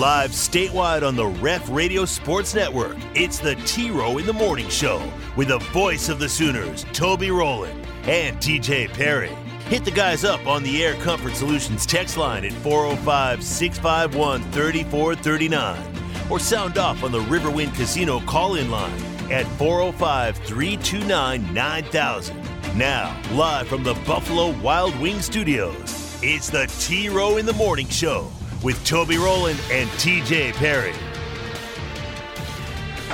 Live statewide on the Ref Radio Sports Network, it's the T Row in the Morning Show with the voice of the Sooners, Toby Rowland and TJ Perry. Hit the guys up on the Air Comfort Solutions text line at 405 651 3439 or sound off on the Riverwind Casino call in line at 405 329 9000. Now, live from the Buffalo Wild Wing Studios, it's the T Row in the Morning Show with Toby Rowland and TJ Perry.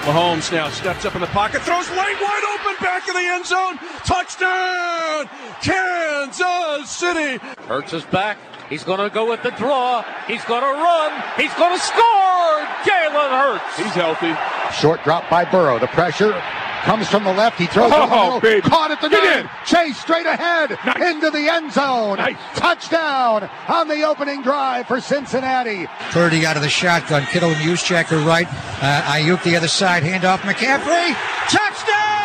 Mahomes now steps up in the pocket, throws lane wide open, back in the end zone. Touchdown, Kansas City. Hurts is back. He's going to go with the draw. He's going to run. He's going to score. Jalen Hurts. He's healthy. Short drop by Burrow. The pressure comes from the left. He throws oh, it baby. Caught at the Get nine. in. Chase straight ahead Nice. into the end zone. Nice. Touchdown on the opening drive for Cincinnati. Purdy out of the shotgun. Kittle and Juszczyk are right. Uh, Aiyuk the other side. Handoff McCaffrey. Touchdown!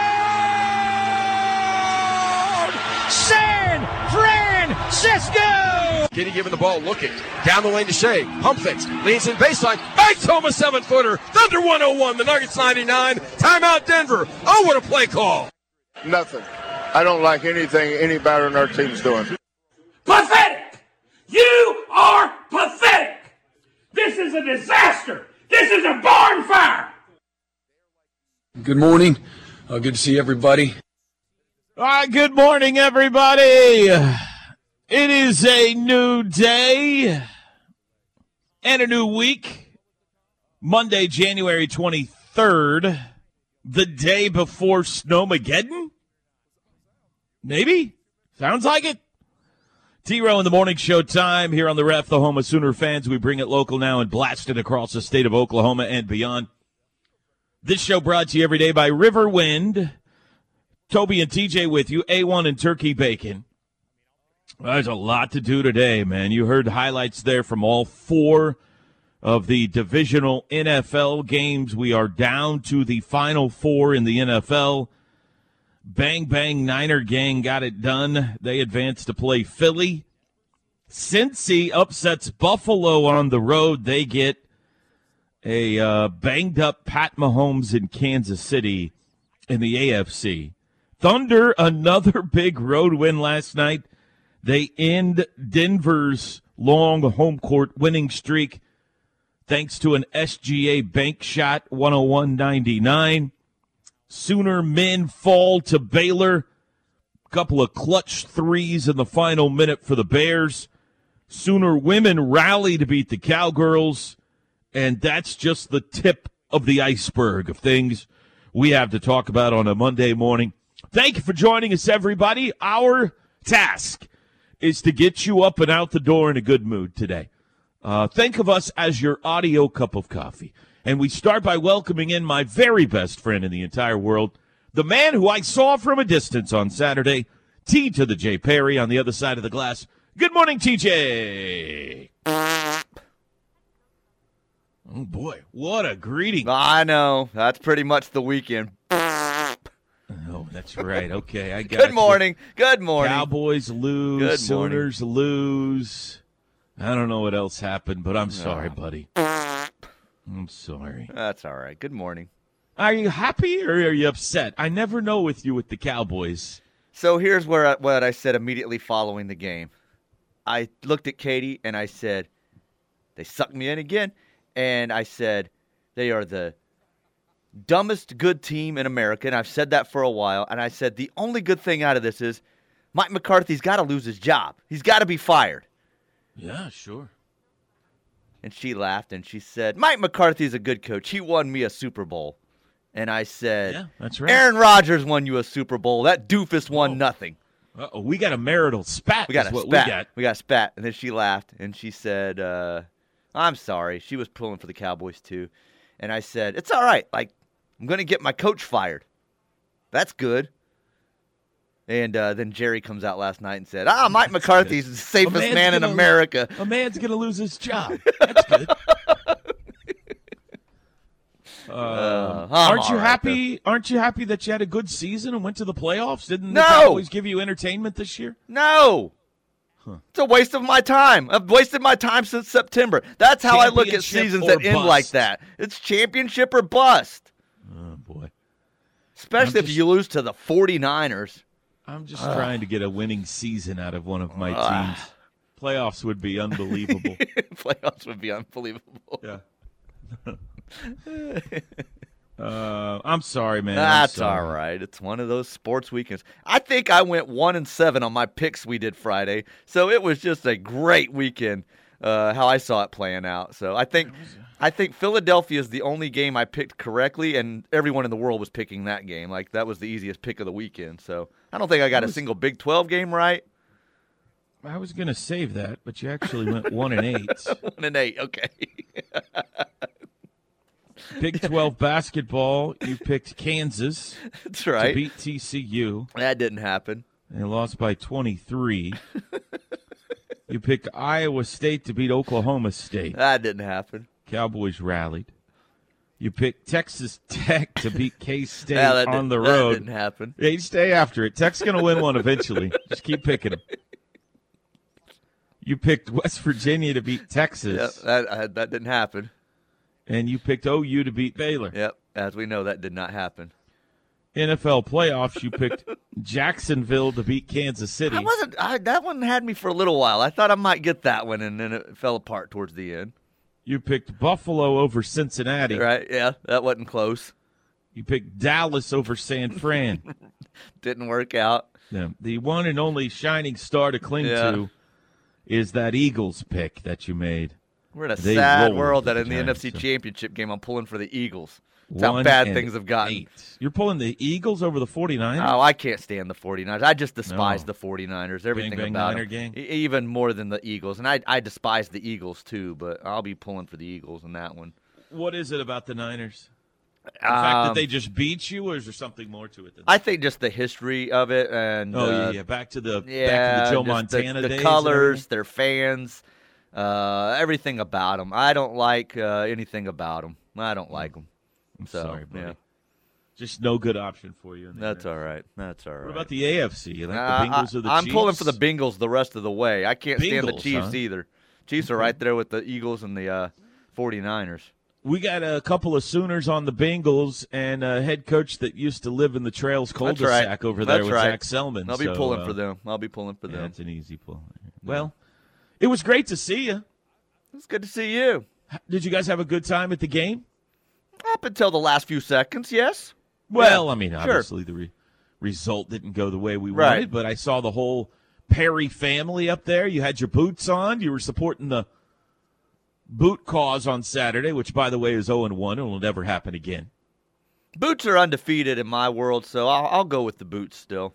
San Francisco! Kenny giving the ball, looking down the lane to Shai. Pump fakes, leans in baseline, bites home a seven footer. Thunder 101, the Nuggets 99. Timeout Denver. Oh, what a play call. Nothing. I don't like anything any better than our team's doing. Pathetic! You are pathetic! This is a disaster! This is a barn fire! Good morning. Uh, good to see everybody. All right, good morning, everybody. It is a new day and a new week. Monday, January 23rd, the day before Snowmageddon? Maybe? Sounds like it. T Row in the morning show time here on the ref, the home of Sooner fans. We bring it local now and blast it across the state of Oklahoma and beyond. This show brought to you every day by Riverwind. Toby and TJ with you, A1 and turkey bacon. There's a lot to do today, man. You heard highlights there from all four of the divisional NFL games. We are down to the final four in the NFL. Bang Bang Niner Gang got it done. They advanced to play Philly. Cincy upsets Buffalo on the road. They get a uh, banged up Pat Mahomes in Kansas City in the AFC. Thunder, another big road win last night. They end Denver's long home court winning streak thanks to an SGA bank shot 101.99. Sooner men fall to Baylor. A couple of clutch threes in the final minute for the Bears. Sooner women rally to beat the Cowgirls. And that's just the tip of the iceberg of things we have to talk about on a Monday morning. Thank you for joining us, everybody. Our task is to get you up and out the door in a good mood today. Uh, think of us as your audio cup of coffee. And we start by welcoming in my very best friend in the entire world, the man who I saw from a distance on Saturday, T to the J Perry on the other side of the glass. Good morning, TJ. Oh boy, what a greeting. I know. That's pretty much the weekend. That's right. Okay, I got Good you. morning. Good morning. Cowboys lose. Good morning. Sooners lose. I don't know what else happened, but I'm sorry, buddy. I'm sorry. That's all right. Good morning. Are you happy or are you upset? I never know with you with the Cowboys. So here's where I, what I said immediately following the game. I looked at Katie and I said, "They sucked me in again," and I said, "They are the dumbest good team in America." And I've said that for a while. And I said, "The only good thing out of this is Mike McCarthy's got to lose his job. He's got to be fired." Yeah, sure. And she laughed and she said, Mike McCarthy's a good coach. He won me a Super Bowl. And I said, Yeah, that's right. Aaron Rodgers won you a Super Bowl. That doofus won Oh. nothing. Uh-oh, we got a marital spat. We got a spat. we got. We got a spat. And then she laughed and she said, uh, I'm sorry. She was pulling for the Cowboys too. And I said, It's all right. Like, I'm going to get my coach fired. That's good. And uh, then Jerry comes out last night and said, Ah, Mike McCarthy's the safest man in America. A man's gonna lose his job. That's good. Uh, Uh, aren't you right, happy? Aren't you happy that you had a good season and went to the playoffs? Didn't No. the Cowboys give you entertainment this year? No. It's a waste of my time. I've wasted my time since September. That's how I look at seasons that end like that. It's championship or bust. Boy. Especially I'm if you lose to the 49ers. I'm just trying to get a winning season out of one of my Ah. teams. Playoffs would be unbelievable. Playoffs would be unbelievable. yeah. uh, I'm sorry, man. That's sorry. all right. It's one of those sports weekends. I think I went one and seven on my picks we did Friday, so it was just a great weekend. Uh, how I saw it playing out. So I think, I think Philadelphia is the only game I picked correctly, and everyone in the world was picking that game. Like that was the easiest pick of the weekend. So I don't think I got a single Big Twelve game right. I was going to save that, but you actually went one and eight. one and eight. Okay. Big 12 basketball, you picked Kansas That's to right. beat TCU. That didn't happen. They lost by 23. you picked Iowa State to beat Oklahoma State. That didn't happen. Cowboys rallied. You picked Texas Tech to beat K State that on the didn't- that didn't happen. You stay after it. Tech's going to win one eventually. Just keep picking them. You picked West Virginia to beat Yep, Texas, that uh, that didn't happen. and you picked OU to beat Baylor. Yep, as we know, that did not happen. NFL playoffs, you picked Jacksonville to beat Kansas City. I wasn't. I, that one had me for a little while. I thought I might get that one, and then it fell apart towards the end. You picked Buffalo over Cincinnati. Right? Yeah, that wasn't close. You picked Dallas over San Fran. Didn't work out. Yeah, the one and only shining star to cling Yeah. to is that Eagles pick that you made. We're in a They sad world that in the Giants, NFC so- Championship game, I'm pulling for the Eagles. That's how bad things have gotten. eight. You're pulling the Eagles over the 49ers? Oh, I can't stand the 49ers. I just despise No. the 49ers. Everything bang, about Niner them. gang? Even more than the Eagles. And I, I despise the Eagles too, but I'll be pulling for the Eagles in that one. What is it about the Niners? The fact that Um, they just beat you, or is there something more to it? Than I think just the history of it and oh yeah, uh, yeah. Back to the yeah, back to the Joe Montana the, days. the colors, their fans, uh, everything about them. I don't like uh, anything about them. I don't like them. I'm So sorry, buddy. yeah, Just no good option for you. In that's all right. That's all right. What about the AFC? You like Uh, the Bengals or the I, am Chiefs? pulling for the Bengals the rest of the way. I can't stand the Chiefs huh? either. Chiefs are right there with the Eagles and the uh, 49ers. We got a couple of Sooners on the Bengals and a head coach that used to live in the Trails That's cul-de-sac right. over there That's with right. Zach Selman. I'll be so, pulling uh, for them. I'll be pulling for Yeah, them. it's an easy pull. Well, it was great to see you. It's good to see you. Did you guys have a good time at the game? Up until the last few seconds, yes. Well, I mean, sure. obviously the re- result didn't go the way we Right. wanted, but I saw the whole Perry family up there. You had your boots on. You were supporting the boot cause on Saturday, which, by the way, is 0 1 and will never happen again. Boots are undefeated in my world, so I'll, I'll go with the Boots still.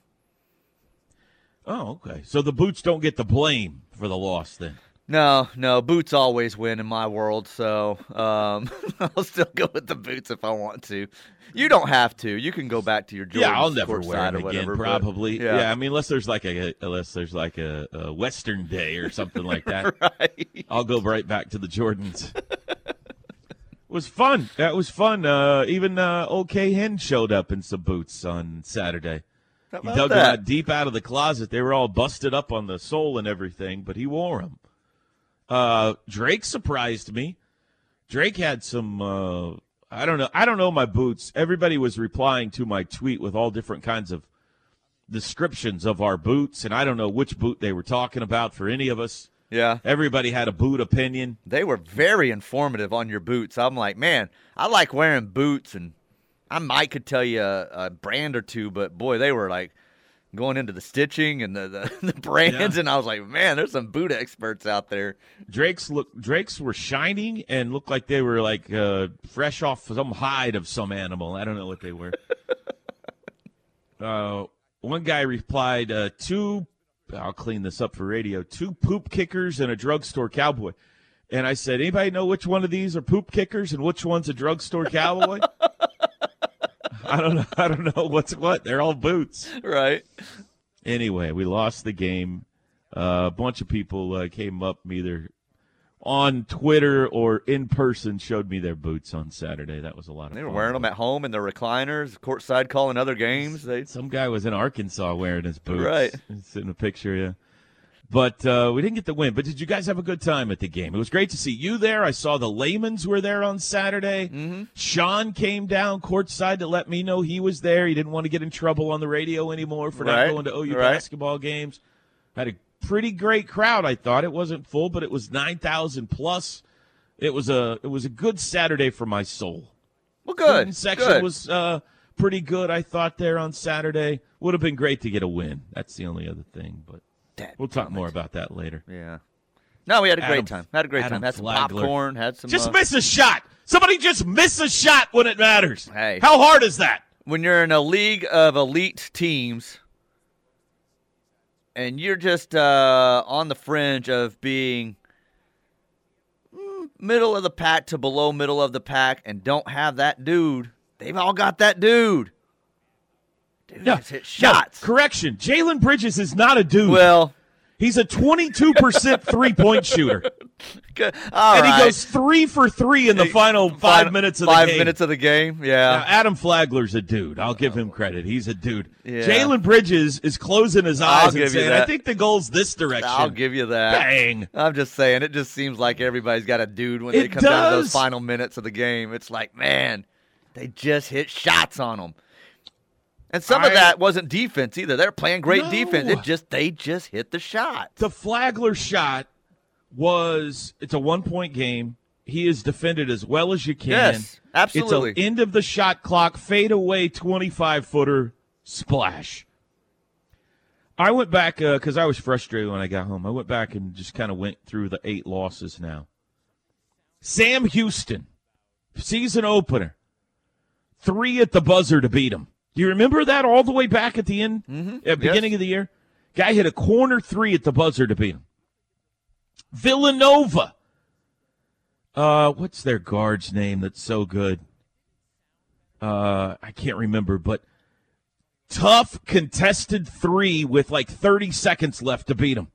Oh, okay. So the boots don't get the blame for the loss then. No, no, Boots always win in my world, so um, I'll still go with the Boots if I want to. You don't have to. You can go back to your Jordans yeah, I'll never wear them again. whatever, but- Probably. yeah. Yeah. I mean, unless there's like a unless there's like a, a Western Day or something like that. right. I'll go right back to the Jordans. it was fun. That was fun. Uh, even uh, old K Hen showed up in some boots on Saturday. He dug them out deep out of the closet. They were all busted up on the sole and everything, but he wore them. Uh, Drake surprised me. Drake had some. Uh, I don't know. I don't know my boots. Everybody was replying to my tweet with all different kinds of descriptions of our boots, and I don't know which boot they were talking about for any of us. Yeah. Everybody had a boot opinion. They were very informative on your boots. I'm like, man, I like wearing boots, and I might could tell you a, a brand or two, but boy, they were like going into the stitching and the, the, the brands, Yeah. and I was like, man, there's some boot experts out there. Drake's look Drake's were shining and looked like they were like uh, fresh off some hide of some animal. I don't know what they were. uh, one guy replied, uh, two I'll clean this up for radio, two poop kickers and a drugstore cowboy. And I said, anybody know which one of these are poop kickers and which one's a drugstore cowboy? I don't know. I don't know what's what. They're all boots. Right. Anyway, we lost the game. Uh, a bunch of people uh, came up either on Twitter or in person showed me their boots on Saturday. That was a lot of They were fun. wearing them at home in their recliners, courtside calling other games. They Some guy was in Arkansas wearing his boots. Right. It's in a picture, yeah. But uh, we didn't get the win. But did you guys have a good time at the game? It was great to see you there. I saw the Laymans were there on Saturday. Mm-hmm. Sean came down courtside to let me know he was there. He didn't want to get in trouble on the radio anymore for Right, not going to OU right. basketball games. Had a pretty great crowd. I thought it wasn't full, but it was nine thousand plus. It was a it was a good Saturday for my soul. Well, Student good. section good. was uh, pretty good. I thought there on Saturday would have been great to get a win. That's the only other thing, but we'll talk more about that later. Yeah. No, we had a great time. Had a great Adam time. Had some Flagler. popcorn. Had some. Just uh, miss a shot. Somebody just miss a shot when it matters. Hey. How hard is that? when you're in a league of elite teams and you're just uh, on the fringe of being mm, middle of the pack to below middle of the pack and don't have that dude, they've all got that dude. Dude No, just hit no, shots. correction. Jalen Bridges is not a dude. Well, he's a 22% three point shooter. good. all and right. he goes three for three in the final five minutes of the five game. minutes of the game. Yeah. Now, Adam Flagler's a dude. I'll give him oh. credit. He's a dude. Yeah. Jalen Bridges is closing his I'll eyes and saying. I think the goal's this direction. I'll give you that. Bang. I'm just saying, it just seems like everybody's got a dude when It they come down to those final minutes of the game. It's like, man, they just hit shots on them. And some of that wasn't defense either. They're playing great defense. It just they just hit the shot. The Flagler shot was it's a one point game. He is defended as well as you can. Yes, absolutely. It's an end of the shot clock, fade away 25 footer splash. I went back uh, because I was frustrated when I got home. I went back and just kind of went through the eight losses now. Sam Houston, season opener, three at the buzzer to beat him. Do you remember that all the way back at the end, at beginning of the year? Guy hit a corner three at the buzzer to beat him. Villanova. Uh, what's their guard's name that's so good? Uh, I can't remember, but tough contested three with like 30 seconds left to beat him.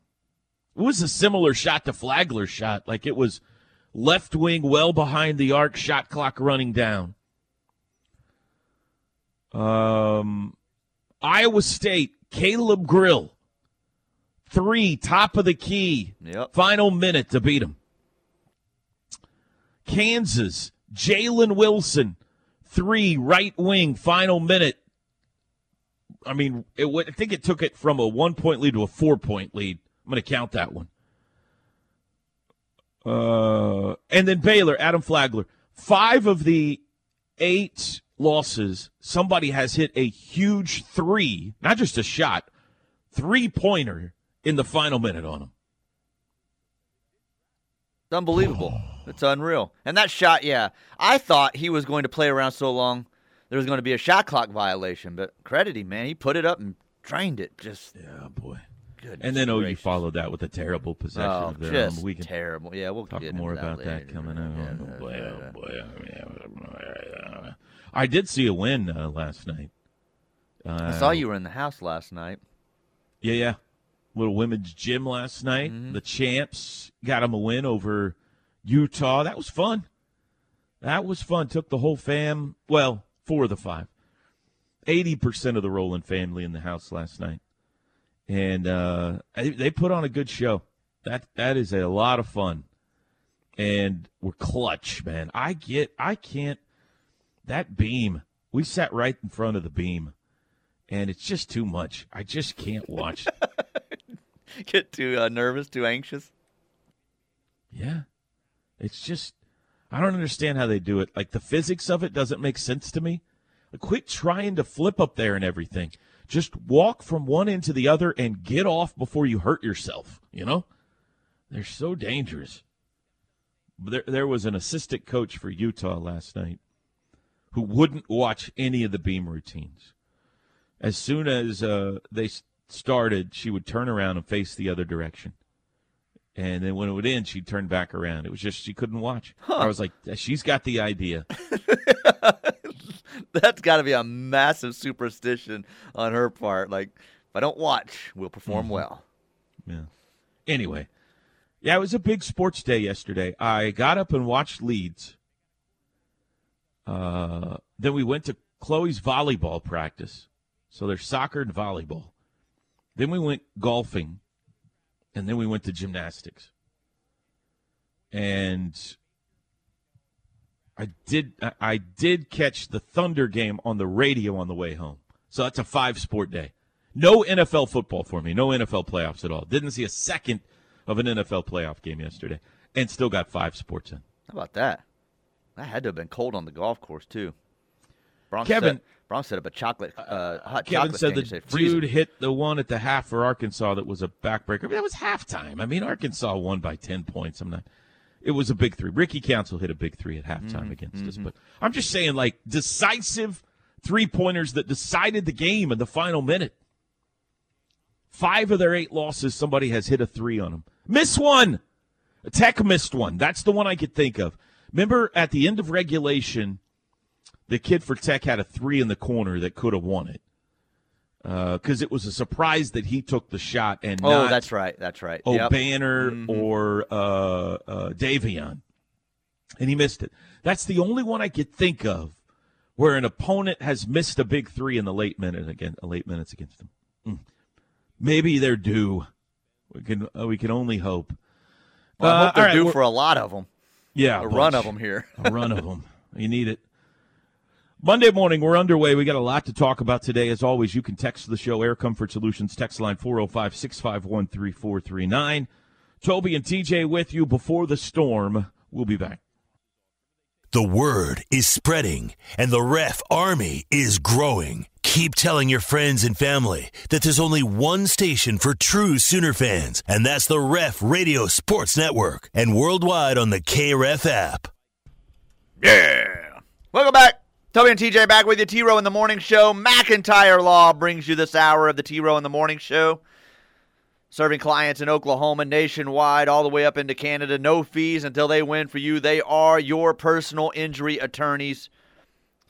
It was a similar shot to Flagler's shot. Like it was left wing, well behind the arc, shot clock running down. Um, Iowa State, Caleb Grill, three, top of the key, Yep. final minute to beat him. Kansas, Jalen Wilson, three, right wing, final minute. I mean, it, I think it took it from a one point lead to a four point lead. I'm going to count that one. Uh, and then Baylor, Adam Flagler. Five of the eight losses, somebody has hit a huge three, not just a shot, three pointer in the final minute on them. It's unbelievable. It's unreal. And that shot, yeah. I thought he was going to play around so long there was going to be a shot clock violation, but credit him, man. He put it up and drained it. Just Yeah, boy. good. And then OU followed that with a terrible possession Oh, of their just own. We can terrible. Yeah, we'll talk more about that, later. coming up. Yeah, Oh, yeah, boy, yeah, boy, yeah. I did see a win uh, last night. Uh, I saw you were in the house last night. Yeah, yeah. Little women's gym last night. Mm-hmm. The champs got them a win over Utah. That was fun. That was fun. Took the whole fam, well, four of the five. 80% of the Rowland family in the house last night. And uh, they- they put on a good show. That That is a lot of fun. And we're clutch, man. I get, I can't, that beam, we sat right in front of the beam. And it's just too much. I just can't watch. Get too uh, nervous, too anxious. Yeah. It's just I don't understand how they do it. Like the physics of it doesn't make sense to me. Like, quit trying to flip up there and everything. Just walk from one end to the other and get off before you hurt yourself, you know? They're so dangerous. There there was an assistant coach for Utah last night who wouldn't watch any of the beam routines. As soon as uh, they started, she would turn around and face the other direction and then when it would end, she'd turn back around. It was just she couldn't watch. I was like, she's got the idea. That's got to be a massive superstition on her part. Like, if I don't watch, we'll perform Mm-hmm. well. Yeah. Anyway, yeah, it was a big sports day yesterday. I got up and watched Leeds. Uh, then we went to Chloe's volleyball practice. So there's soccer and volleyball. Then we went golfing and then we went to gymnastics. And I did I- did catch the Thunder game on the radio on the way home. So that's a five sport day. No NFL football for me. No NFL playoffs at all. Didn't see a second of an NFL playoff game yesterday, and still got five sports in. How about that? That had to have been cold on the golf course too. Bronx Kevin- set, Bronx set up a chocolate, uh, hot Kevin chocolate said the He said, dude hit the one at the half for Arkansas that was a backbreaker. I mean, that was halftime. I mean, Arkansas won by ten points. I'm not. It was a big three. Ricky Council hit a big three at halftime Mm-hmm. against us, but I'm just saying, like decisive three pointers that decided the game in the final minute. Five of their eight losses, somebody has hit a three on them. Miss one. Tech missed one. That's the one I could think of. Remember at the end of regulation, the kid for Tech had a three in the corner that could have won it. Because it was a surprise that he took the shot and Oh, that's right. That's right. Oh, Yep. Banner Mhm. or uh, uh, Davion. And he missed it. That's the only one I could think of where an opponent has missed a big three in the late minute again, uh, late minutes against them. Mm. Maybe they're due. We can uh, we can only hope. Well, I Uh, hope they're right, due for a lot of them. Yeah, a bunch. run of them here. a run of them. You need it. Monday morning, we're underway. We got a lot to talk about today. As always, you can text the show Air Comfort Solutions text line 405 651 3439. Toby and TJ with you before the storm. We'll be back. The word is spreading, and the ref army is growing. Keep telling your friends and family that there's only one station for true Sooner fans, and that's the Ref Radio Sports Network, and worldwide on the KRF app. Yeah. Welcome back. Toby and TJ back with you. T Row in the Morning Show. McIntyre Law brings you this hour of the T Row in the Morning Show. Serving clients in Oklahoma nationwide, all the way up into Canada. No fees until they win for you. They are your personal injury attorneys.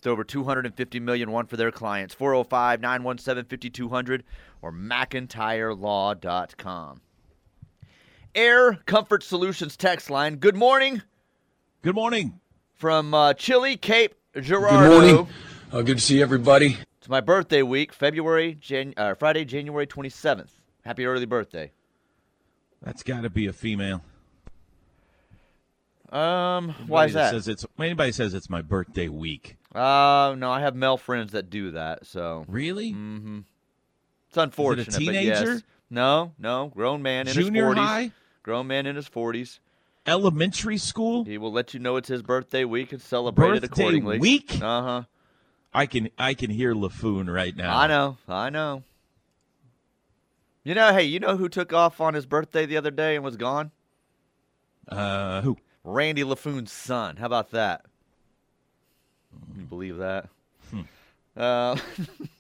It's over 250 million won for their clients. 405 917 5200 or McIntyreLaw.com. Air Comfort Solutions text line. Good morning Good morning. from uh, Chile, Cape Girardeau. Good morning. Uh, good to see everybody. It's my birthday week, February, Jan- uh, Friday, January 27th. Happy early birthday. That's got to be a female. Um, why is Anybody that? Says it's, anybody says it's my birthday week. Uh, no, I have male friends that do that, so Really? mm-hmm. it's unfortunate. but teenager? yes. No, no, grown man in Junior his 40s. high? Grown man in his 40s. Elementary school? He will let you know it's his birthday week and celebrate it Birthday accordingly. week? Uh huh. I can I can hear LaFoon right now. I know. I know. You know, hey, you know who took off on his birthday the other day and was gone? Uh, who? Randy LaFoon's son. How about that? You believe that? Hmm. Uh,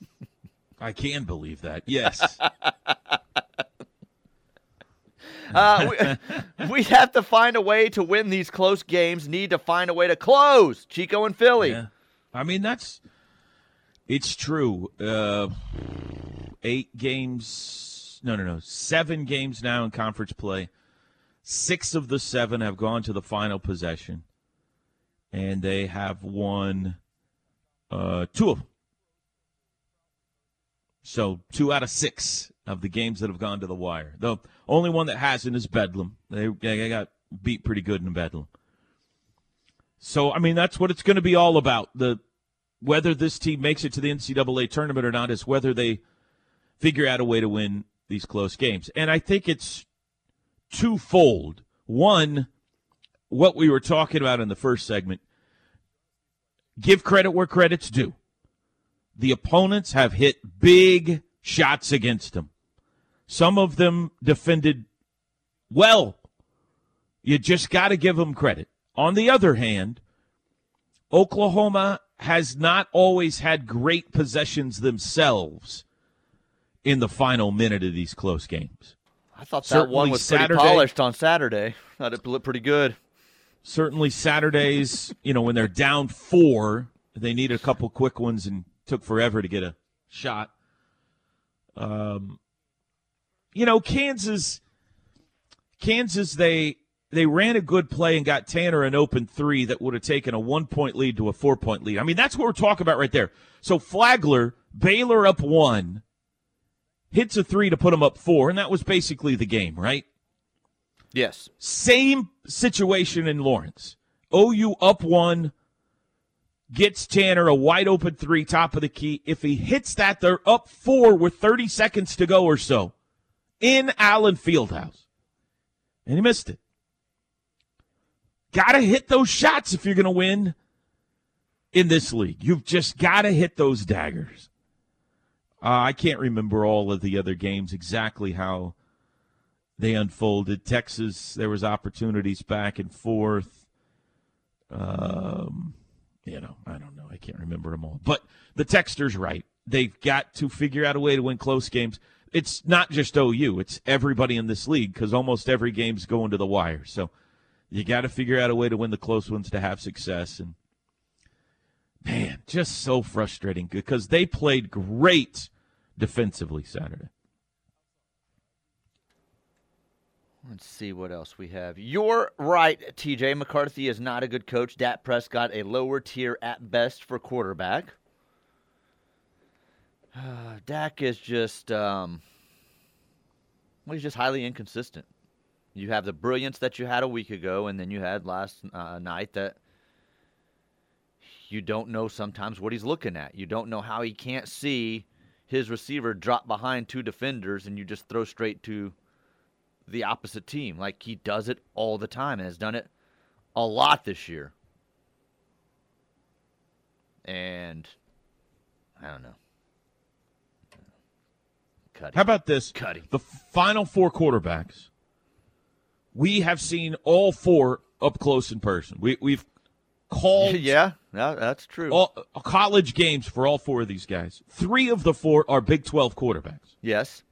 I can believe that. Yes. uh, we, we have to find a way to win these close games. Need to find a way to close. Chico and Philly. Yeah. I mean, that's it's true. Uh, eight games, no, no, no, seven games now in conference play. Six of the seven have gone to the final possession, and they have won uh, two of them. So two out of six of the games that have gone to the wire. The only one that hasn't is Bedlam. They, they got beat pretty good in Bedlam. So I mean that's what it's going to be all about. The whether this team makes it to the NCAA tournament or not is whether they figure out a way to win these close games. And I think it's twofold. One, what we were talking about in the first segment. Give credit where credit's due. The opponents have hit big shots against them. Some of them defended well. You just got to give them credit. On the other hand, Oklahoma has not always had great possessions themselves in the final minute of these close games. I thought that one was pretty Saturday- polished on Saturday. Thought it looked pretty good. Certainly Saturdays, you know, when they're down four, they need a couple quick ones and took forever to get a shot. Um, you know, Kansas, Kansas, they they ran a good play and got Tanner an open three that would have taken a one point lead to a four point lead. I mean, that's what we're talking about right there. So Flagler, Baylor up one, hits a three to put them up four, and that was basically the game, right? Yes. Same situation in Lawrence. OU up one, gets Tanner a wide open three, top of the key. If he hits that, they're up four with 30 seconds to go or so in Allen Fieldhouse. And he missed it. Got to hit those shots if you're going to win in this league. You've just got to hit those daggers. Uh, I can't remember all of the other games exactly how they unfolded. Texas, there was opportunities back and forth. Um, you know, I don't know. I can't remember them all. But the texter's right. They've got to figure out a way to win close games. It's not just OU, it's everybody in this league because almost every game's going to the wire. So you got to figure out a way to win the close ones to have success. And man, just so frustrating because they played great defensively Saturday. Let's see what else we have. You're right, TJ. McCarthy is not a good coach. Dak Prescott, a lower tier at best for quarterback. Uh, Dak is just, um, well, he's just highly inconsistent. You have the brilliance that you had a week ago, and then you had last uh, night that you don't know sometimes what he's looking at. You don't know how he can't see his receiver drop behind two defenders, and you just throw straight to the opposite team. Like he does it all the time and has done it a lot this year. And I don't know. How about this? Cutting. The final four quarterbacks. We have seen all four up close in person. We, we've called. yeah, that's true. All, college games for all four of these guys. Three of the four are Big 12 quarterbacks. Yes.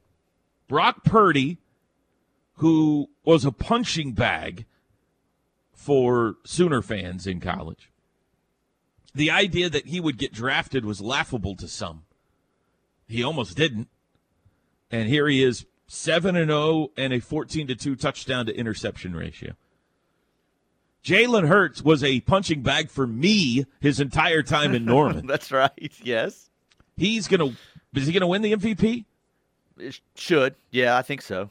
Brock Purdy who was a punching bag for Sooner fans in college. The idea that he would get drafted was laughable to some. He almost didn't. And here he is 7 and 0 and a 14 to 2 touchdown to interception ratio. Jalen Hurts was a punching bag for me his entire time in Norman. That's right. Yes. He's going to is he going to win the MVP? It should. Yeah, I think so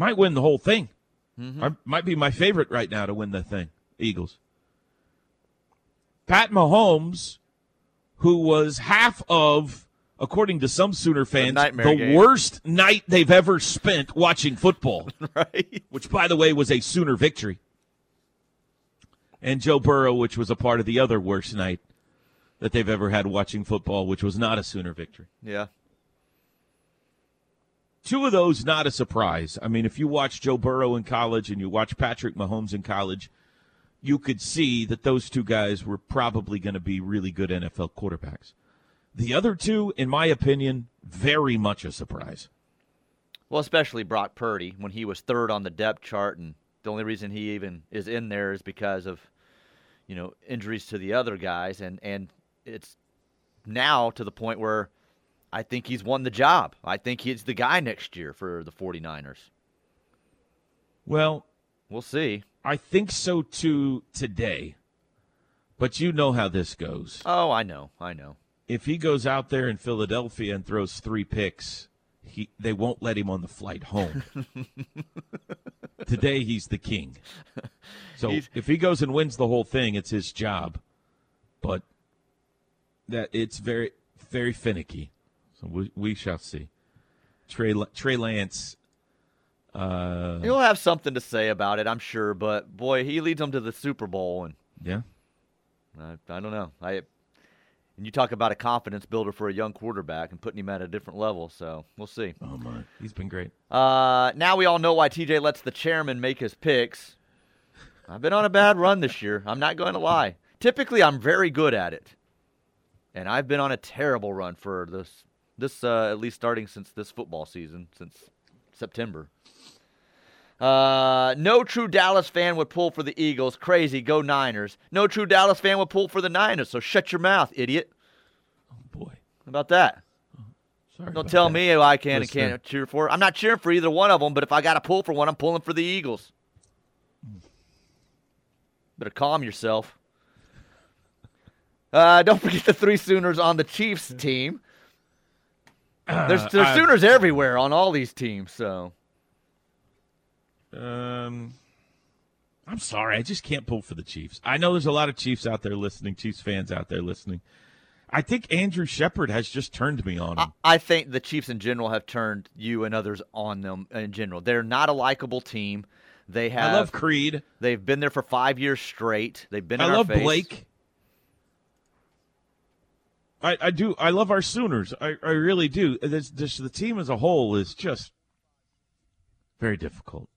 might win the whole thing. Mm-hmm. I, might be my favorite right now to win the thing. Eagles. Pat Mahomes, who was half of, according to some Sooner fans, the, the worst night they've ever spent watching football. right. Which, by the way, was a Sooner victory. And Joe Burrow, which was a part of the other worst night that they've ever had watching football, which was not a Sooner victory. Yeah. Two of those, not a surprise. I mean, if you watch Joe Burrow in college and you watch Patrick Mahomes in college, you could see that those two guys were probably going to be really good NFL quarterbacks. The other two, in my opinion, very much a surprise. Well, especially Brock Purdy when he was third on the depth chart, and the only reason he even is in there is because of, you know, injuries to the other guys, and and it's now to the point where I think he's won the job. I think he's the guy next year for the 49ers. Well, we'll see. I think so too today. But you know how this goes. Oh, I know. I know. If he goes out there in Philadelphia and throws three picks, he they won't let him on the flight home. today he's the king. So he's, if he goes and wins the whole thing, it's his job. But that it's very very finicky. So we, we shall see. Trey Trey Lance. Uh, He'll have something to say about it, I'm sure. But boy, he leads them to the Super Bowl, and yeah, I, I don't know. I and you talk about a confidence builder for a young quarterback and putting him at a different level. So we'll see. Oh my, he's been great. Uh, now we all know why TJ lets the chairman make his picks. I've been on a bad run this year. I'm not going to lie. Typically, I'm very good at it, and I've been on a terrible run for this this uh, at least starting since this football season, since September. Uh, no true Dallas fan would pull for the Eagles. Crazy, go Niners. No true Dallas fan would pull for the Niners. So shut your mouth, idiot. Oh boy, How about that? Oh, sorry. Don't tell that. me who I can Listener. and can't cheer for. I'm not cheering for either one of them, but if I got to pull for one, I'm pulling for the Eagles. Better calm yourself. Uh, don't forget the three Sooners on the Chiefs team. There's, there's Sooners everywhere on all these teams, so. Um, I'm sorry, I just can't pull for the Chiefs. I know there's a lot of Chiefs out there listening, Chiefs fans out there listening. I think Andrew Shepard has just turned me on him. I, I think the Chiefs in general have turned you and others on them in general. They're not a likable team. They have. I love Creed. They've been there for five years straight. They've been. I love. Blake. I, I do. I love our Sooners. I, I really do. This, this, the team as a whole is just very difficult.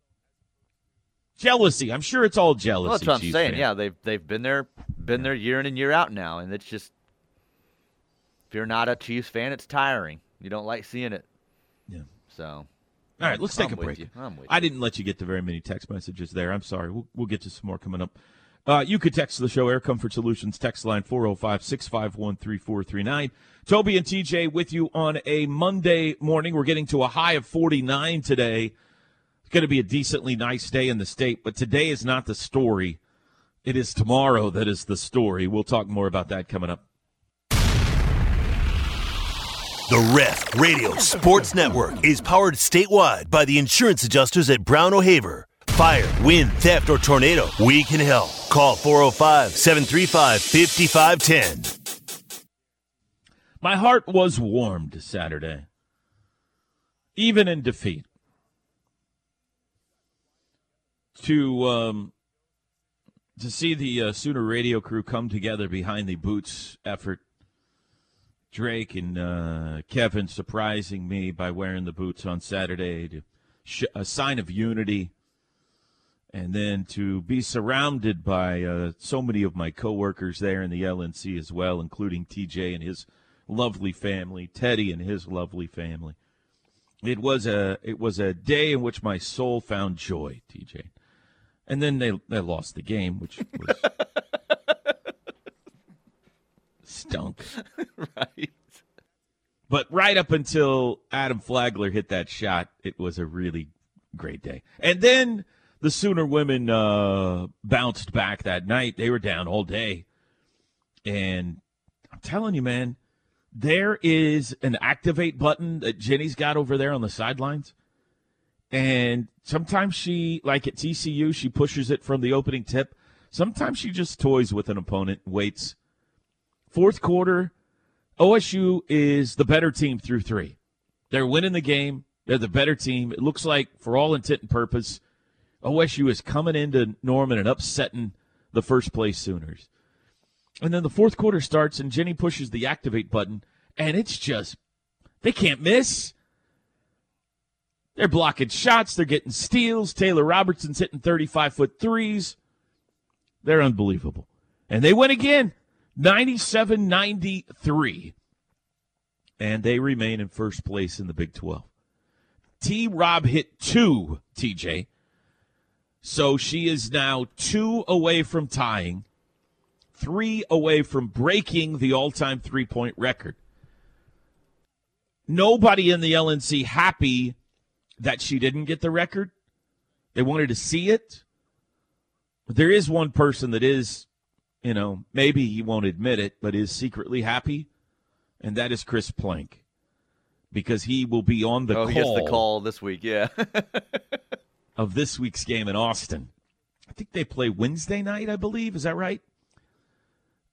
Jealousy. I'm sure it's all jealousy. Well, that's what I'm saying. Yeah, they've they've been there, been there year in and year out now, and it's just if you're not a Chiefs fan, it's tiring. You don't like seeing it. Yeah. So. All right, let's take I'm a with break. you. I'm with I didn't let you get to very many text messages there. I'm sorry. We'll, we'll get to some more coming up. Uh, you could text the show, Air Comfort Solutions, text line 405 651 3439. Toby and TJ with you on a Monday morning. We're getting to a high of 49 today. It's going to be a decently nice day in the state, but today is not the story. It is tomorrow that is the story. We'll talk more about that coming up. The Ref Radio Sports Network is powered statewide by the insurance adjusters at Brown O'Haver. Fire, wind, theft, or tornado, we can help. Call 405 735 5510. My heart was warmed Saturday, even in defeat. To um, to see the uh, Sooner radio crew come together behind the Boots effort. Drake and uh, Kevin surprising me by wearing the boots on Saturday to sh- a sign of unity, and then to be surrounded by uh, so many of my coworkers there in the LNC as well, including TJ and his lovely family, Teddy and his lovely family. It was a it was a day in which my soul found joy, TJ. And then they they lost the game, which was stunk. right. But right up until Adam Flagler hit that shot, it was a really great day. And then the Sooner women uh, bounced back that night. They were down all day. And I'm telling you, man, there is an activate button that Jenny's got over there on the sidelines. And sometimes she, like at TCU, she pushes it from the opening tip. Sometimes she just toys with an opponent waits. Fourth quarter, OSU is the better team through three. They're winning the game. They're the better team. It looks like, for all intent and purpose, OSU is coming into Norman and upsetting the first place Sooners. And then the fourth quarter starts, and Jenny pushes the activate button, and it's just, they can't miss. They're blocking shots. They're getting steals. Taylor Robertson's hitting 35 foot threes. They're unbelievable. And they win again 97 93. And they remain in first place in the Big 12. T Rob hit two, TJ. So she is now two away from tying, three away from breaking the all time three point record. Nobody in the LNC happy that she didn't get the record. They wanted to see it. But there is one person that is, you know, maybe he won't admit it, but is secretly happy, and that is Chris Plank. Because he will be on the oh, call the call this week. Yeah. of this week's game in Austin. I think they play Wednesday night, I believe. Is that right?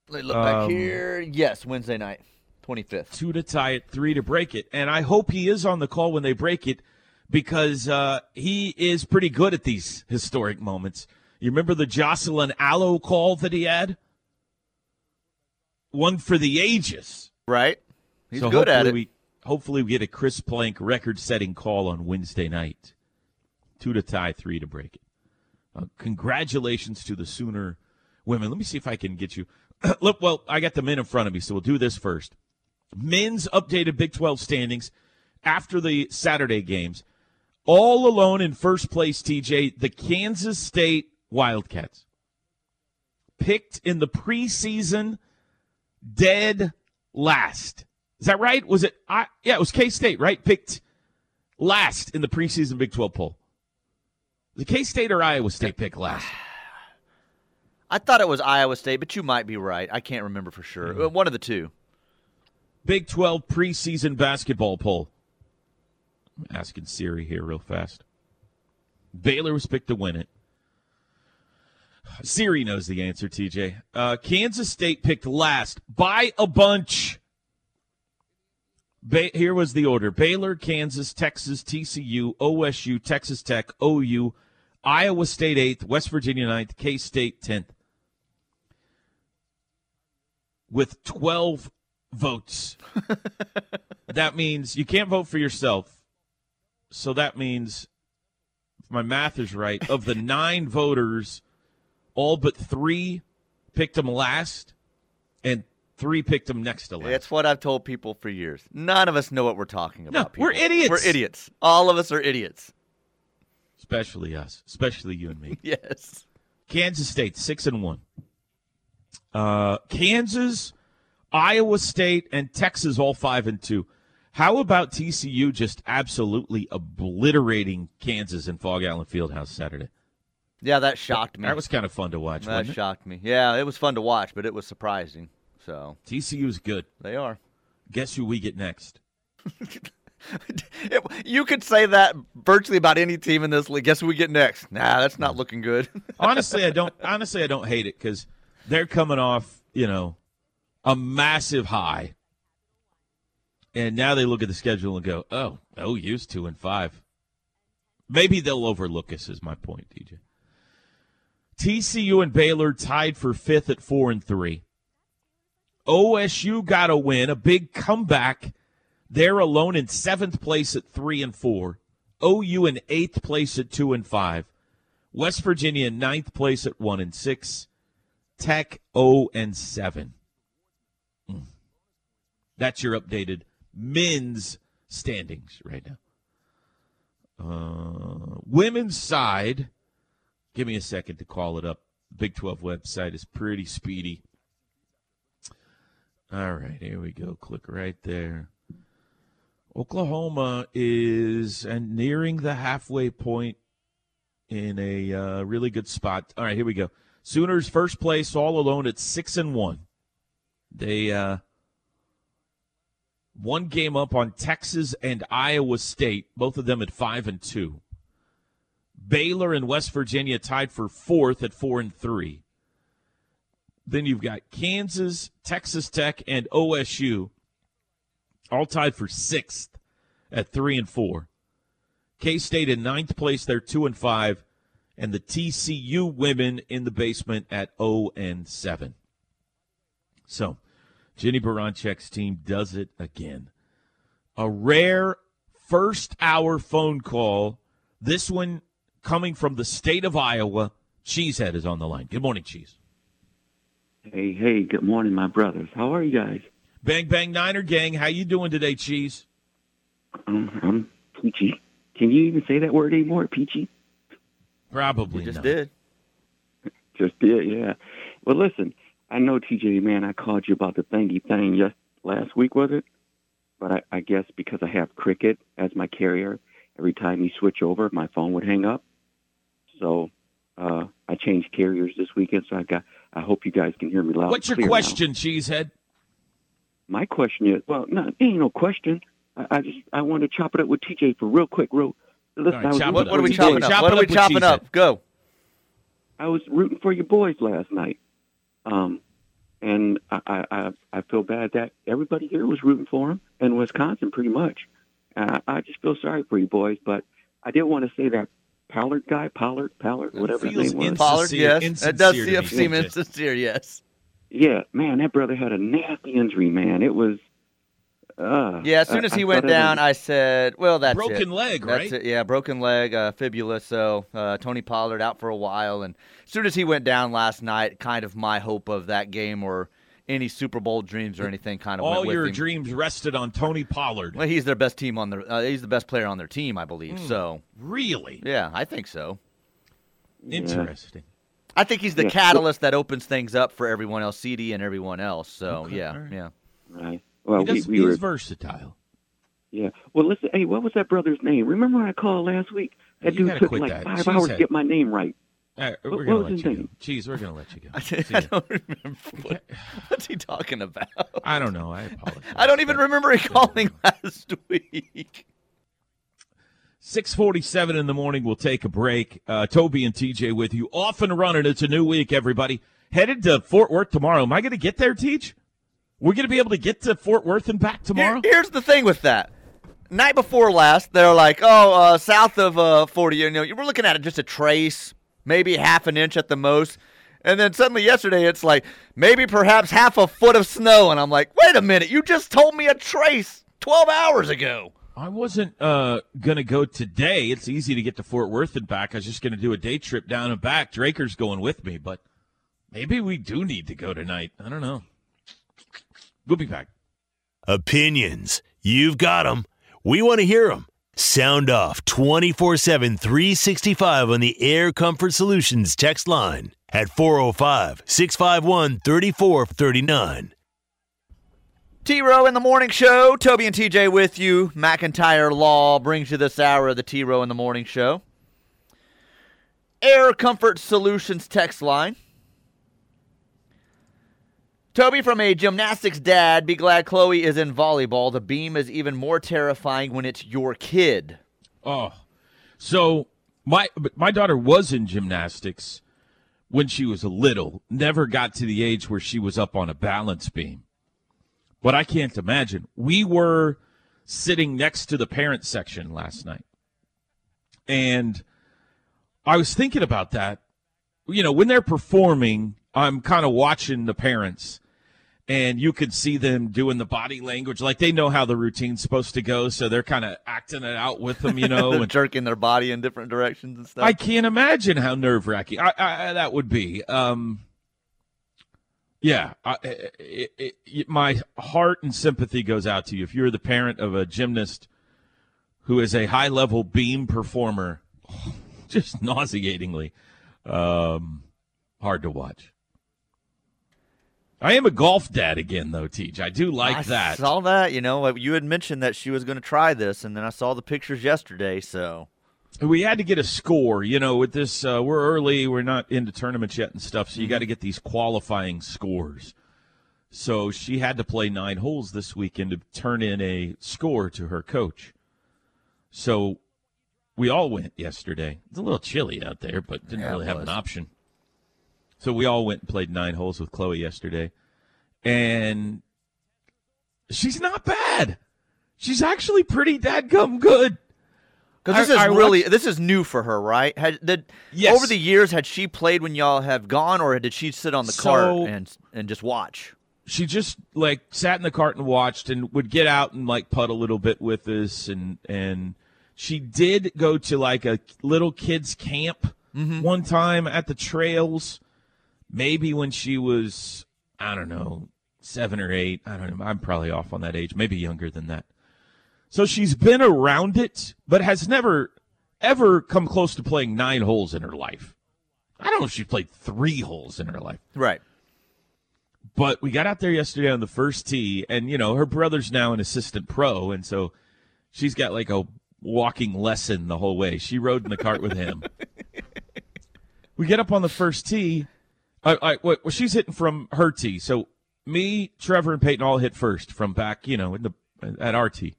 Let me look back Um, here. Yes, Wednesday night, 25th. Two to tie it, three to break it. And I hope he is on the call when they break it because uh, he is pretty good at these historic moments. You remember the Jocelyn Alo call that he had? One for the ages. Right. He's So good at it. We, hopefully, we get a Chris Plank record setting call on Wednesday night. Two to tie, three to break it. Uh, congratulations to the Sooner women. Let me see if I can get you. Look, well, I got the men in front of me, so we'll do this first. Men's updated Big 12 standings after the Saturday games. All alone in first place, TJ, the Kansas State Wildcats. Picked in the preseason dead last. Is that right? Was it? I, yeah, it was K State, right? Picked last in the preseason Big 12 poll. The K State or Iowa State picked last? I thought it was Iowa State, but you might be right. I can't remember for sure. Mm-hmm. One of the two. Big 12 preseason basketball poll. I'm asking Siri here real fast. Baylor was picked to win it. Siri knows the answer, TJ. Uh, Kansas State picked last by a bunch. Ba- here was the order Baylor, Kansas, Texas, TCU, OSU, Texas Tech, OU, Iowa State 8th, West Virginia 9th, K State 10th. With 12 votes. that means you can't vote for yourself. So that means, if my math is right, of the nine voters, all but three picked them last, and three picked them next to last. That's what I've told people for years. None of us know what we're talking about. No, we're idiots. We're idiots. All of us are idiots. Especially us, especially you and me. yes. Kansas State six and one. Uh, Kansas, Iowa State, and Texas all five and two. How about TCU just absolutely obliterating Kansas in Phog Allen Fieldhouse Saturday? Yeah, that shocked me. That was kind of fun to watch. That wasn't it? shocked me. Yeah, it was fun to watch, but it was surprising. So TCU's good. They are. Guess who we get next? You could say that virtually about any team in this league. Guess who we get next? Nah, that's not looking good. honestly, I don't. Honestly, I don't hate it because they're coming off, you know, a massive high, and now they look at the schedule and go, "Oh, OU's two and five. Maybe they'll overlook us." Is my point, DJ. TCU and Baylor tied for fifth at four and three. OSU got a win, a big comeback. They're alone in seventh place at three and four. OU in eighth place at two and five. West Virginia in ninth place at one and six. Tech 0 and seven. Mm. That's your updated men's standings right now. Uh, women's side. Give me a second to call it up. Big 12 website is pretty speedy. All right, here we go. Click right there. Oklahoma is and nearing the halfway point in a uh, really good spot. All right, here we go. Sooners first place all alone at six and one. They uh, one game up on Texas and Iowa State, both of them at five and two. Baylor and West Virginia tied for fourth at four and three. Then you've got Kansas, Texas Tech, and OSU all tied for sixth at three and four. K State in ninth place, they're two and five, and the TCU women in the basement at 0 and seven. So, Jennie Baranczyk's team does it again. A rare first hour phone call. This one coming from the state of Iowa. Cheesehead is on the line. Good morning, Cheese. Hey, hey, good morning, my brothers. How are you guys? Bang Bang Niner Gang, how you doing today, Cheese? Um, I'm peachy. Can you even say that word anymore, peachy? Probably just not. did. Just did, yeah. Well, listen, I know TJ, man, I called you about the thingy thing just last week, was it? But I, I guess because I have Cricket as my carrier, every time you switch over, my phone would hang up. So uh, I changed carriers this weekend, so I got. I hope you guys can hear me loud. What's your and clear now. question, Cheesehead? My question is, well, no, it ain't no question. I, I just I want to chop it up with TJ for real quick, real. Listen, right, chop rooting What, what are we chopping up? Chop what are we chopping up? Go. I was rooting for your boys last night, um, and I, I I I feel bad that everybody here was rooting for them, and Wisconsin pretty much. Uh, I just feel sorry for you boys, but I did want to say that Pollard guy, Pollard, Pollard, whatever his feels name was. ins- Pollard, Insincere- yes. That does insincere to me, seem insincere, yes. Yeah, man, that brother had a nasty injury, man. It was. Uh, Yeah, as soon as I he thought went down, was- I said, "Well, that's Broken it. leg, That's right? it. Yeah, broken leg, uh, fibula. So uh, Tony Pollard out for a while, and as soon as he went down last night, kind of my hope of that game or any Super Bowl dreams or anything kind of All went with your him. dreams rested on Tony Pollard. Well, he's their best team on their. Uh, he's the best player on their team, I believe. Hmm. So Really yeah, I think so. interesting. I think he's the Yeah. catalyst that opens things up for everyone else, CD and everyone else. So Okay, yeah, all right. yeah. Right. Well, he does, we, we he were versatile. Yeah. Well, listen. Hey, what was that brother's name? Remember when I called last week? That You dude took like that. five Cheesehead. hours to get my name right. All right, we're gonna let his you go. Cheese, we're gonna let you go. See I don't remember what, what's he talking about. I don't know. I apologize. I don't even remember he calling last week. 647 in the morning, we'll take a break. Uh, Toby and TJ with you. Off and running. It's a new week, everybody. Headed to Fort Worth tomorrow. Am I going to get there, Teach? We're going to be able to get to Fort Worth and back tomorrow? Here- here's the thing with that. Night before last, they're like, oh, uh, south of uh, 40, you know, we're looking at it just a trace, maybe half an inch at the most. And then suddenly yesterday, it's like maybe perhaps half a foot of snow. And I'm like, wait a minute, you just told me a trace 12 hours ago. I wasn't uh, going to go today. It's easy to get to Fort Worth and back. I was just going to do a day trip down and back. Draker's going with me, but maybe we do need to go tonight. I don't know. We'll be back. Opinions. You've got them. We want to hear them. Sound off 24 7, 365 on the Air Comfort Solutions text line at 405 651 3439. T Row in the Morning Show. Toby and TJ with you. McIntyre Law brings you this hour of the T Row in the Morning Show. Air Comfort Solutions text line. Toby from a gymnastics dad, be glad Chloe is in volleyball. The beam is even more terrifying when it's your kid. Oh, so my my daughter was in gymnastics when she was a little. Never got to the age where she was up on a balance beam. But I can't imagine. We were sitting next to the parent section last night, and I was thinking about that. You know, when they're performing, I'm kind of watching the parents, and you could see them doing the body language, like they know how the routine's supposed to go, so they're kind of acting it out with them, you know, They're and jerking their body in different directions and stuff. I can't imagine how nerve wracking I, I, that would be. Um, yeah, I, it, it, it, my heart and sympathy goes out to you if you're the parent of a gymnast who is a high level beam performer. Just nauseatingly um, hard to watch. I am a golf dad again, though, Teach. I do like that. I that. saw that. You know, you had mentioned that she was going to try this, and then I saw the pictures yesterday. So we had to get a score. You know, with this, uh, we're early. We're not into tournaments yet and stuff. So you got to get these qualifying scores. So she had to play nine holes this weekend to turn in a score to her coach. So we all went yesterday. It's a little chilly out there, but didn't Yeah, really have an option. So we all went and played nine holes with Chloe yesterday, and she's not bad. She's actually pretty dadgum good. because this I- is I really watched- this is new for her, right? Had did Yes. over the years had she played when y'all have gone, or did she sit on the cart and and just watch? she just like sat in the cart and watched and would get out and like putt a little bit with us and and she did go to like a little kids camp mm-hmm. one time at the trails maybe when she was i don't know seven or eight i don't know i'm probably off on that age maybe younger than that so she's been around it but has never ever come close to playing nine holes in her life i don't know if she played three holes in her life Right. but we got out there yesterday on the first tee, and you know her brother's now an assistant pro, and so she's got like a walking lesson the whole way. She rode in the cart with him. we get up on the first tee. I, I, well, she's hitting from her tee, so me, Trevor, and Peyton all hit first from back, you know, in the at our tee.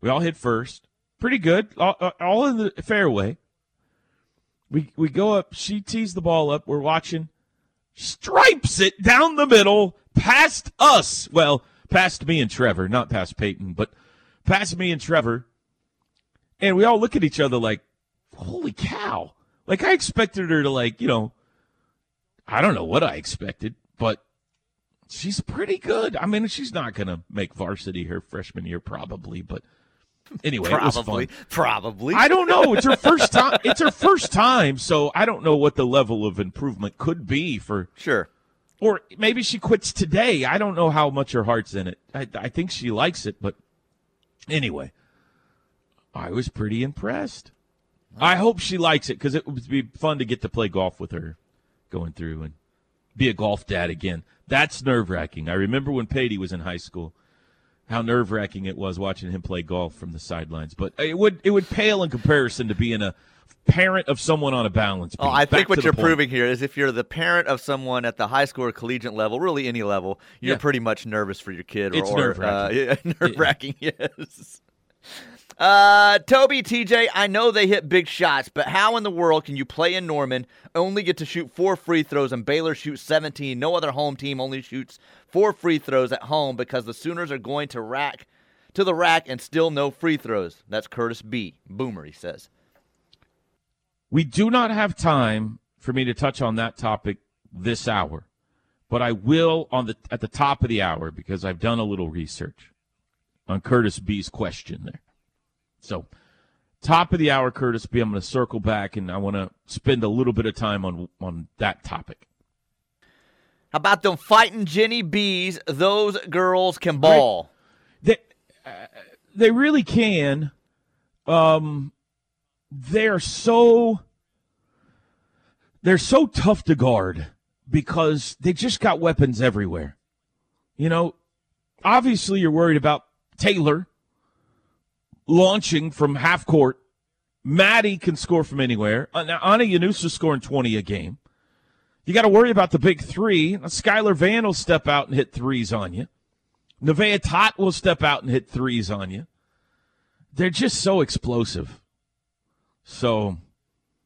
We all hit first, pretty good, all, uh, all in the fairway. We we go up. She tees the ball up. We're watching stripes it down the middle past us. Well, past me and Trevor, not past Peyton, but past me and Trevor. And we all look at each other like, holy cow. Like, I expected her to, like, you know, I don't know what I expected, but she's pretty good. I mean, she's not going to make varsity her freshman year, probably, but anyway, it was Probably. fun. Probably. I don't know. It's her first time. It's her first time, so I don't know what the level of improvement could be for. Sure. Or maybe she quits today. I don't know how much her heart's in it. I, I think she likes it, but anyway, I was pretty impressed. I hope she likes it because it would be fun to get to play golf with her, going through and be a golf dad again. That's nerve wracking. I remember when Patey was in high school how nerve wracking it was watching him play golf from the sidelines. But it would it would pale in comparison to being a parent of someone on a balance beam. Oh, I Back think what you're point. proving here is if you're the parent of someone at the high school or collegiate level, really any level, you're Yeah. pretty much nervous for your kid. It's or, nerve-wracking. Uh, nerve wracking, yes. Uh, Toby, TJ, I know they hit big shots, but how in the world can you play in Norman, only get to shoot four free throws, and Baylor shoots 17? No other home team only shoots four free throws at home because the Sooners are going to rack to the rack and still no free throws. That's Curtis B. Boomer, he says. We do not have time for me to touch on that topic this hour, but I will on the at the top of the hour because I've done a little research on Curtis B's question there. So, top of the hour, Curtis B. I'm going to circle back and I want to spend a little bit of time on on that topic. How about them fighting Jenny Bees? Those girls can ball. They uh, they really can. Um, they're so they're so tough to guard because they just got weapons everywhere. You know, obviously you're worried about Taylor launching from half court. Maddie can score from anywhere. Uh, now, Ana Llanusa scoring 20 a game. You got to worry about the big three. Skylar Vann will step out and hit threes on you. Nevaeh Tot will step out and hit threes on you. They're just so explosive. So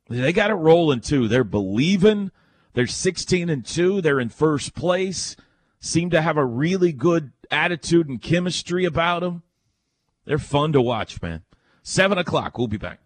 they got it rolling too. They're believing. They're 16 and 2. They're in first place. Seem to have a really good attitude and chemistry about them. They're fun to watch, man. Seven o'clock. We'll be back.